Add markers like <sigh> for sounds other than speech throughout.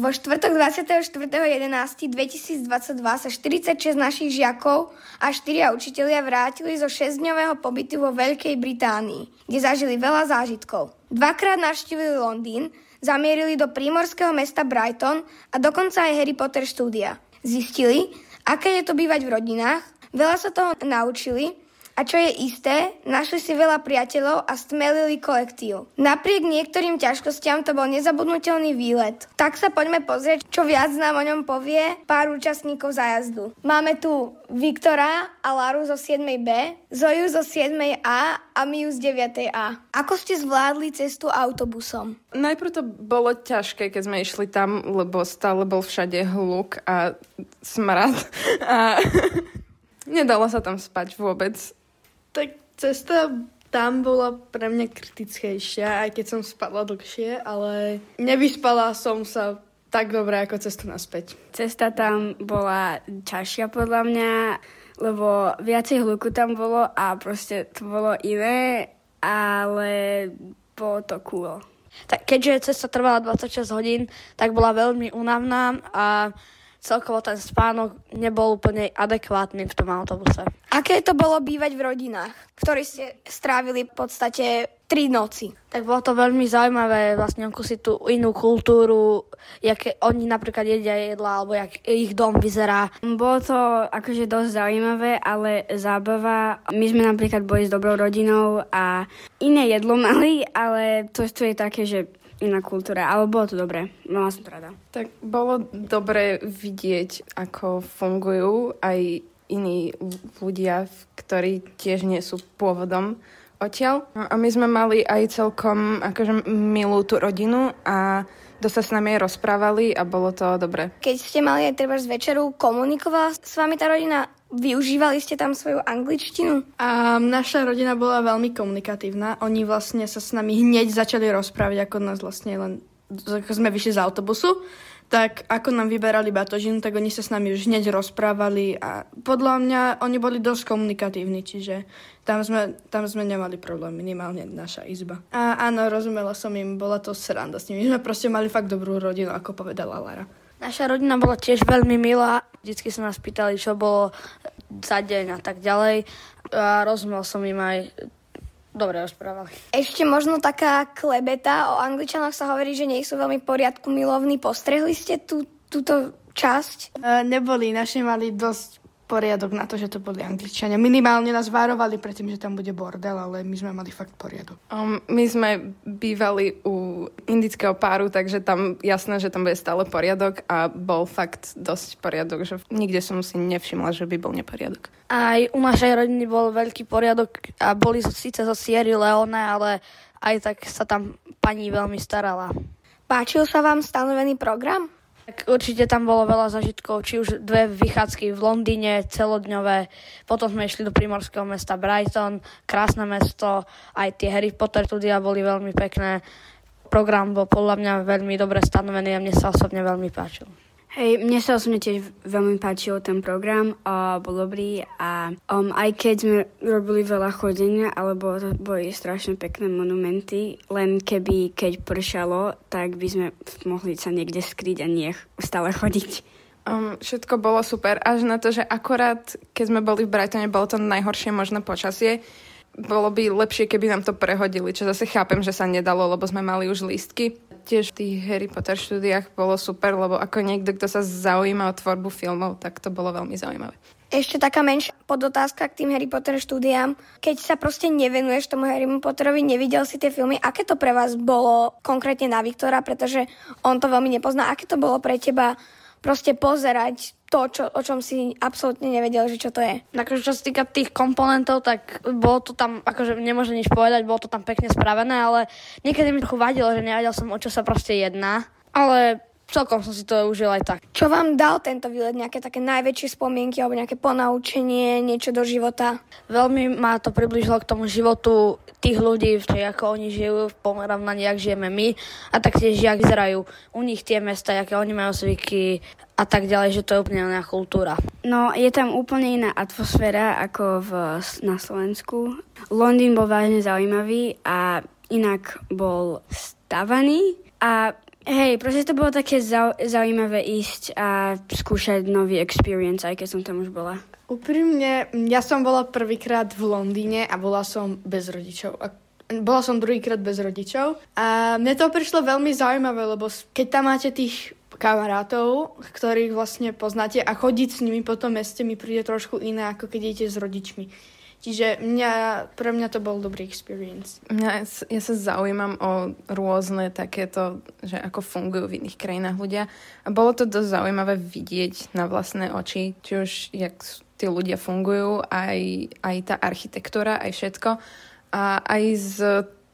Vo štvrtok 24.11.2022 sa 46 našich žiakov a 4 učitelia vrátili zo 6-dňového pobytu vo Veľkej Británii, kde zažili veľa zážitkov. Dvakrát navštívili Londýn, zamierili do prímorského mesta Brighton a dokonca aj Harry Potter štúdia. Zistili, aké je to bývať v rodinách, veľa sa toho naučili a čo je isté, našli si veľa priateľov a stmelili kolektív. Napriek niektorým ťažkostiam to bol nezabudnutelný výlet. Tak sa poďme pozrieť, čo viac nám o ňom povie pár účastníkov zájazdu. Máme tu Viktora a Laru zo 7B, Zoju zo 7A a Miu z 9A. Ako ste zvládli cestu autobusom? Najprv to bolo ťažké, keď sme išli tam, lebo stále bol všade hluk a smrad. A <laughs> nedalo sa tam spať vôbec. Tak cesta tam bola pre mňa kritickejšia, aj keď som spadla dlhšie, ale nevyspala som sa tak dobre ako cestu naspäť. Cesta tam bola ťažšia podľa mňa, lebo viacej hluku tam bolo a proste to bolo iné, ale bolo to cool. Tak keďže cesta trvala 26 hodín, tak bola veľmi únavná a celkovo ten spánok nebol úplne adekvátny v tom autobuse. Aké to bolo bývať v rodinách, v ktorých ste strávili v podstate tri noci? Tak bolo to veľmi zaujímavé vlastne si tú inú kultúru, jaké oni napríklad jedia jedla, alebo jak ich dom vyzerá. Bolo to akože dosť zaujímavé, ale zábava. My sme napríklad boli s dobrou rodinou a iné jedlo mali, ale to, to je také, že iná kultúra, ale bolo to dobré. Mala som to rada. Tak bolo dobre vidieť, ako fungujú aj iní ľudia, ktorí tiež nie sú pôvodom odtiaľ. No a my sme mali aj celkom akože milú tú rodinu a dosť sa s nami aj rozprávali a bolo to dobre. Keď ste mali aj treba z večeru, komunikovala s vami tá rodina? Využívali ste tam svoju angličtinu? A naša rodina bola veľmi komunikatívna. Oni vlastne sa s nami hneď začali rozprávať, ako nás vlastne len ako sme vyšli z autobusu, tak ako nám vyberali batožinu, tak oni sa s nami už hneď rozprávali a podľa mňa oni boli dosť komunikatívni, čiže tam sme, tam sme nemali problém, minimálne naša izba. A áno, rozumela som im, bola to sranda s nimi. My sme proste mali fakt dobrú rodinu, ako povedala Lara. Naša rodina bola tiež veľmi milá. Vždycky sa nás pýtali, čo bolo za deň a tak ďalej. A rozumel som im aj dobre rozprávali. Ešte možno taká klebeta. O Angličanoch sa hovorí, že nie sú veľmi poriadku milovní. Postrehli ste tú, túto časť? Uh, neboli. Naši mali dosť poriadok na to, že to boli Angličania. Minimálne nás varovali predtým, že tam bude bordel, ale my sme mali fakt poriadok. Um, my sme bývali u indického páru, takže tam jasné, že tam bude stále poriadok a bol fakt dosť poriadok, že nikde som si nevšimla, že by bol neporiadok. Aj u našej rodiny bol veľký poriadok a boli síce zo Sierry Leone, ale aj tak sa tam pani veľmi starala. Páčil sa vám stanovený program? Tak určite tam bolo veľa zažitkov, či už dve vychádzky v Londýne, celodňové, potom sme išli do primorského mesta Brighton, krásne mesto, aj tie Harry Potter studia boli veľmi pekné. Program bol podľa mňa veľmi dobre stanovený a mne sa osobne veľmi páčil. Hej, mne sa osobne tiež veľmi páčil ten program, uh, bol dobrý a um, aj keď sme robili veľa chodenia, alebo to boli strašne pekné monumenty, len keby, keď pršalo, tak by sme mohli sa niekde skryť a nie stále chodiť. Um, všetko bolo super, až na to, že akorát, keď sme boli v Brightone, bolo to najhoršie možné počasie, bolo by lepšie, keby nám to prehodili, čo zase chápem, že sa nedalo, lebo sme mali už lístky tiež v tých Harry Potter štúdiách bolo super, lebo ako niekto, kto sa zaujíma o tvorbu filmov, tak to bolo veľmi zaujímavé. Ešte taká menšia podotázka k tým Harry Potter štúdiám. Keď sa proste nevenuješ tomu Harry Potterovi, nevidel si tie filmy, aké to pre vás bolo konkrétne na Viktora, pretože on to veľmi nepozná. Aké to bolo pre teba proste pozerať to, čo, o čom si absolútne nevedel, že čo to je. Akože čo sa týka tých komponentov, tak bolo to tam, akože nemôžem nič povedať, bolo to tam pekne spravené, ale niekedy mi trochu vadilo, že nevedel som, o čo sa proste jedná. Ale celkom som si to užil aj tak. Čo vám dal tento výlet? Nejaké také najväčšie spomienky alebo nejaké ponaučenie, niečo do života? Veľmi ma to približilo k tomu životu tých ľudí, že ako oni žijú v porovnaní, jak žijeme my a taktiež, jak vyzerajú u nich tie mesta, aké oni majú zvyky, a tak ďalej, že to je úplne iná kultúra. No, je tam úplne iná atmosféra ako v, na Slovensku. Londýn bol vážne zaujímavý a inak bol stavaný a Hej, proste to bolo také zau- zaujímavé ísť a skúšať nový experience, aj keď som tam už bola. Úprimne, ja som bola prvýkrát v Londýne a bola som bez rodičov. A bola som druhýkrát bez rodičov a mne to prišlo veľmi zaujímavé, lebo keď tam máte tých kamarátov, ktorých vlastne poznáte a chodiť s nimi po tom meste mi príde trošku iné, ako keď idete s rodičmi. Čiže mňa, pre mňa to bol dobrý experience. Mňa, ja sa zaujímam o rôzne takéto, že ako fungujú v iných krajinách ľudia. A bolo to dosť zaujímavé vidieť na vlastné oči, či už jak tí ľudia fungujú, aj, aj tá architektúra, aj všetko. A aj z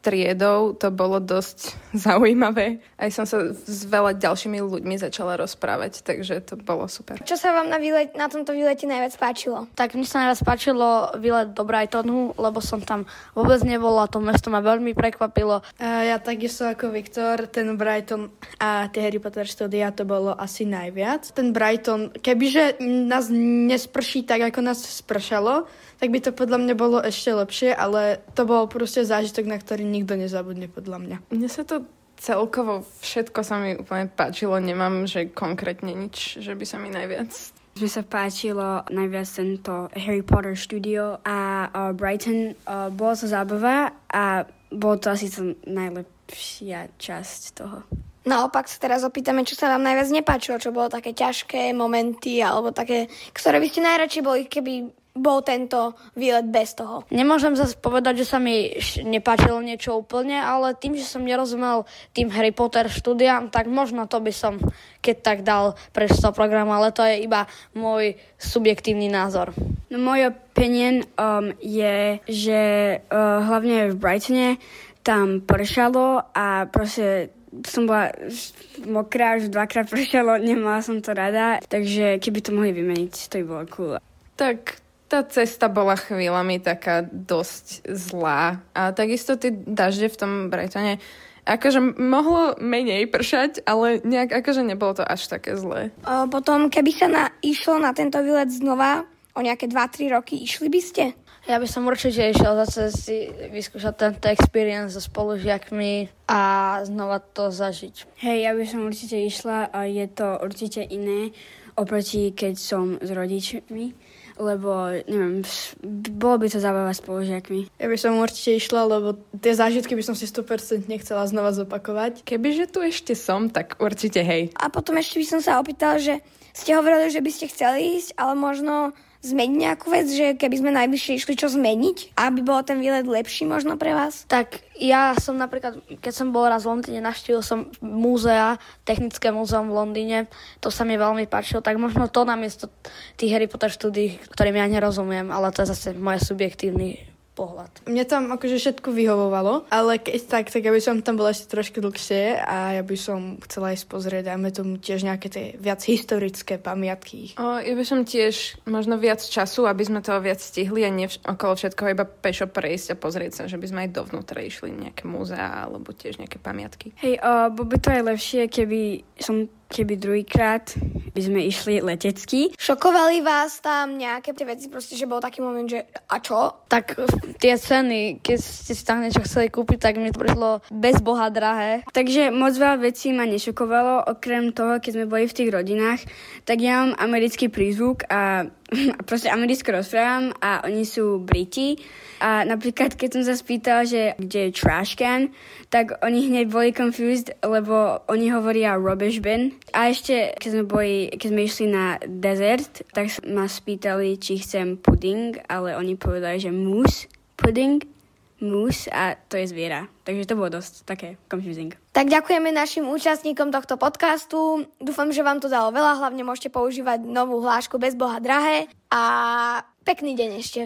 triedou to bolo dosť <laughs> zaujímavé. Aj som sa s veľa ďalšími ľuďmi začala rozprávať, takže to bolo super. Čo sa vám na, výlet, na tomto výlete najviac páčilo? Tak mne sa najviac páčilo výlet do Brightonu, lebo som tam vôbec nebola, to mesto ma veľmi prekvapilo. Ja takisto ako Viktor, ten Brighton a tie Harry Potter štúdia to bolo asi najviac. Ten Brighton, kebyže nás nesprší tak, ako nás spršalo, tak by to podľa mňa bolo ešte lepšie, ale to bol proste zážitok, na ktorý nikto nezabudne podľa mňa. Mne sa to celkovo všetko sa mi úplne páčilo, nemám, že konkrétne nič, že by sa mi najviac Mne sa páčilo najviac tento Harry Potter studio a uh, Brighton. Uh, bolo to zábava a bolo to asi to najlepšia časť toho. Naopak sa teraz opýtame, čo sa vám najviac nepáčilo, čo bolo také ťažké momenty, alebo také, ktoré by ste najradšej boli, keby bol tento výlet bez toho. Nemôžem zase povedať, že sa mi nepáčilo niečo úplne, ale tým, že som nerozumel tým Harry Potter štúdiám, tak možno to by som keď tak dal pre toho programu, ale to je iba môj subjektívny názor. No môj opinion um, je, že uh, hlavne v Brightone tam pršalo a proste som bola mokrá, už dvakrát <laughs> pršalo, nemala som to rada, takže keby to mohli vymeniť, to by bolo cool. Tak tá cesta bola chvíľami taká dosť zlá. A takisto tie dažde v tom Brightone akože mohlo menej pršať, ale nejak akože nebolo to až také zlé. O, potom, keby sa na, išlo na tento výlet znova o nejaké 2-3 roky, išli by ste? Ja by som určite išiel zase si vyskúšať tento experience so spolužiakmi a znova to zažiť. Hej, ja by som určite išla a je to určite iné oproti keď som s rodičmi lebo neviem, bolo by to zábava s spolužiakmi. Ja by som určite išla, lebo tie zážitky by som si 100% nechcela znova zopakovať. Kebyže tu ešte som, tak určite hej. A potom ešte by som sa opýtala, že ste hovorili, že by ste chceli ísť, ale možno zmeniť nejakú vec, že keby sme najbližšie išli, čo zmeniť, aby bol ten výlet lepší možno pre vás? Tak ja som napríklad, keď som bol raz v Londýne, naštívil som múzea, technické múzeum v Londýne, to sa mi veľmi páčilo, tak možno to namiesto tých Harry Potter štúdí, ktorým ja nerozumiem, ale to je zase moje subjektívny pohľad. Mne tam akože všetko vyhovovalo, ale keď tak, tak ja by som tam bola ešte trošku dlhšie a ja by som chcela ísť pozrieť, dajme tomu tiež nejaké tie viac historické pamiatky. O, ja by som tiež možno viac času, aby sme toho viac stihli a nie okolo všetkoho iba pešo prejsť a pozrieť sa, že by sme aj dovnútra išli nejaké múzea alebo tiež nejaké pamiatky. Hej, bolo by to aj lepšie, keby som keby druhýkrát by sme išli letecky. Šokovali vás tam nejaké tie veci, proste, že bol taký moment, že a čo? Tak tie ceny, keď ste si tam niečo chceli kúpiť, tak mi to prišlo bez boha drahé. Takže moc veľa vecí ma nešokovalo, okrem toho, keď sme boli v tých rodinách, tak ja mám americký prízvuk a a proste americko rozprávam a oni sú Briti. A napríklad, keď som sa spýtal, že kde je trash can, tak oni hneď boli confused, lebo oni hovoria rubbish bin. A ešte, keď sme, boli, keď sme išli na desert, tak ma spýtali, či chcem pudding, ale oni povedali, že mousse pudding mus a to je zviera. Takže to bolo dosť také confusing. Tak ďakujeme našim účastníkom tohto podcastu. Dúfam, že vám to dalo veľa. Hlavne môžete používať novú hlášku bez boha drahé. A pekný deň ešte.